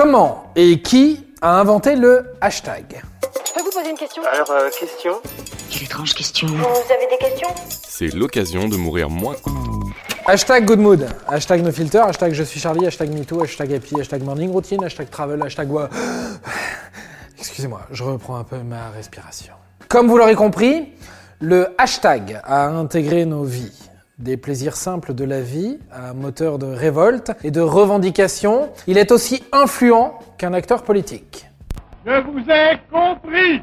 Comment et qui a inventé le hashtag Je peux vous poser une question Alors, euh, question Quelle étrange question. Vous avez des questions C'est l'occasion de mourir moins. Hashtag good mood, hashtag no filter, hashtag je suis Charlie, hashtag MeToo, hashtag happy, hashtag morning routine, hashtag travel, hashtag... wa- Excusez-moi, je reprends un peu ma respiration. Comme vous l'aurez compris, le hashtag a intégré nos vies. Des plaisirs simples de la vie, un moteur de révolte et de revendication, il est aussi influent qu'un acteur politique. Je vous ai compris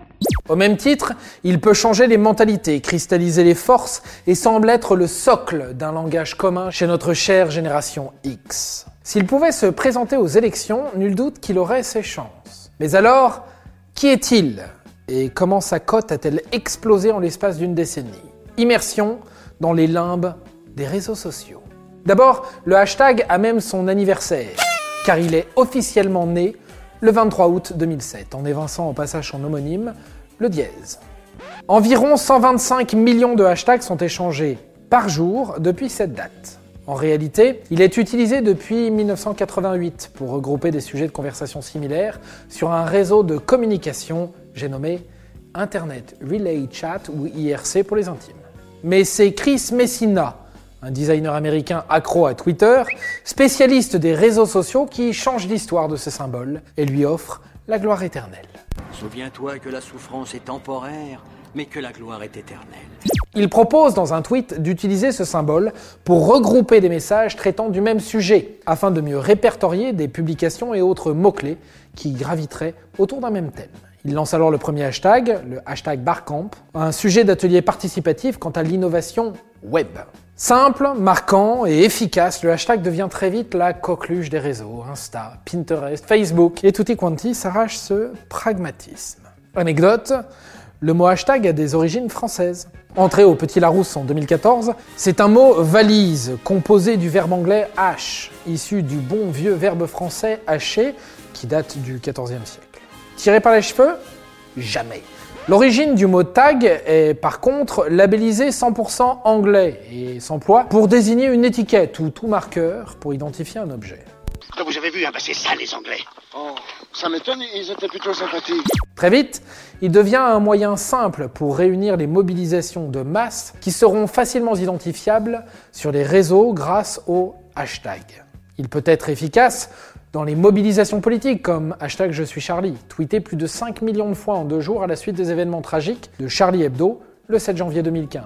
Au même titre, il peut changer les mentalités, cristalliser les forces et semble être le socle d'un langage commun chez notre chère génération X. S'il pouvait se présenter aux élections, nul doute qu'il aurait ses chances. Mais alors, qui est-il Et comment sa cote a-t-elle explosé en l'espace d'une décennie? Immersion dans les limbes des réseaux sociaux. D'abord, le hashtag a même son anniversaire, car il est officiellement né le 23 août 2007, en évinçant au passage son homonyme, le dièse. Environ 125 millions de hashtags sont échangés par jour depuis cette date. En réalité, il est utilisé depuis 1988 pour regrouper des sujets de conversation similaires sur un réseau de communication, j'ai nommé Internet Relay Chat ou IRC pour les intimes. Mais c'est Chris Messina, un designer américain accro à Twitter, spécialiste des réseaux sociaux qui change l'histoire de ce symbole et lui offre la gloire éternelle. Souviens-toi que la souffrance est temporaire, mais que la gloire est éternelle. Il propose dans un tweet d'utiliser ce symbole pour regrouper des messages traitant du même sujet, afin de mieux répertorier des publications et autres mots-clés qui graviteraient autour d'un même thème. Il lance alors le premier hashtag, le hashtag Barcamp, un sujet d'atelier participatif quant à l'innovation web. Simple, marquant et efficace, le hashtag devient très vite la coqueluche des réseaux. Insta, Pinterest, Facebook et tutti quanti s'arrache ce pragmatisme. Anecdote, le mot hashtag a des origines françaises. Entré au Petit Larousse en 2014, c'est un mot valise composé du verbe anglais hash, issu du bon vieux verbe français hacher qui date du XIVe siècle. Tiré par les cheveux? Jamais. L'origine du mot tag est par contre labellisé 100% anglais et s'emploie pour désigner une étiquette ou tout marqueur pour identifier un objet. Vous avez vu, hein, bah c'est ça les Anglais. Oh, ça m'étonne, ils étaient plutôt sympathiques. Très vite, il devient un moyen simple pour réunir les mobilisations de masse qui seront facilement identifiables sur les réseaux grâce au hashtag. Il peut être efficace dans les mobilisations politiques comme hashtag je suis Charlie, tweeté plus de 5 millions de fois en deux jours à la suite des événements tragiques de Charlie Hebdo le 7 janvier 2015.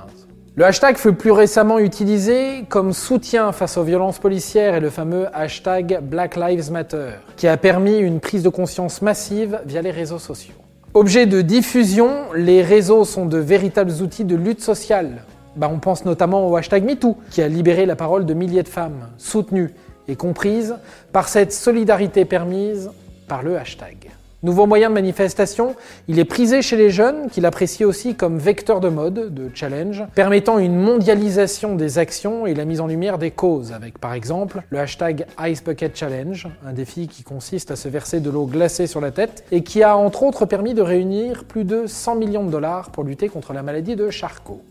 Le hashtag fut plus récemment utilisé comme soutien face aux violences policières et le fameux hashtag Black Lives Matter, qui a permis une prise de conscience massive via les réseaux sociaux. Objet de diffusion, les réseaux sont de véritables outils de lutte sociale. Bah, on pense notamment au hashtag MeToo, qui a libéré la parole de milliers de femmes, soutenues et comprises par cette solidarité permise par le hashtag. Nouveau moyen de manifestation, il est prisé chez les jeunes, qui l'apprécient aussi comme vecteur de mode, de challenge, permettant une mondialisation des actions et la mise en lumière des causes, avec par exemple le hashtag Ice Bucket Challenge, un défi qui consiste à se verser de l'eau glacée sur la tête et qui a entre autres permis de réunir plus de 100 millions de dollars pour lutter contre la maladie de Charcot.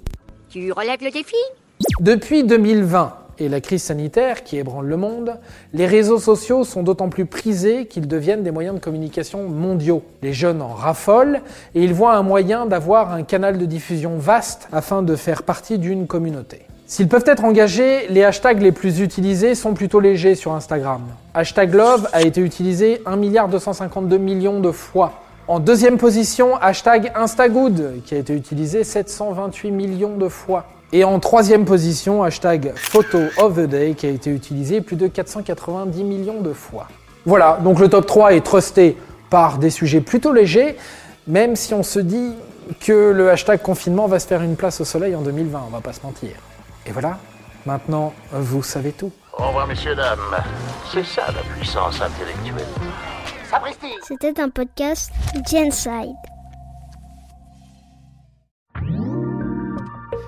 Tu relèves le défi? Depuis 2020 et la crise sanitaire qui ébranle le monde, les réseaux sociaux sont d'autant plus prisés qu'ils deviennent des moyens de communication mondiaux. Les jeunes en raffolent et ils voient un moyen d'avoir un canal de diffusion vaste afin de faire partie d'une communauté. S'ils peuvent être engagés, les hashtags les plus utilisés sont plutôt légers sur Instagram. Hashtag Love a été utilisé 1 milliard 252 millions de fois. En deuxième position, hashtag Instagood, qui a été utilisé 728 millions de fois. Et en troisième position, hashtag Photo of the Day, qui a été utilisé plus de 490 millions de fois. Voilà, donc le top 3 est trusté par des sujets plutôt légers, même si on se dit que le hashtag confinement va se faire une place au soleil en 2020, on va pas se mentir. Et voilà, maintenant vous savez tout. Au revoir, messieurs, dames. C'est ça la puissance intellectuelle. C'était un podcast Genside.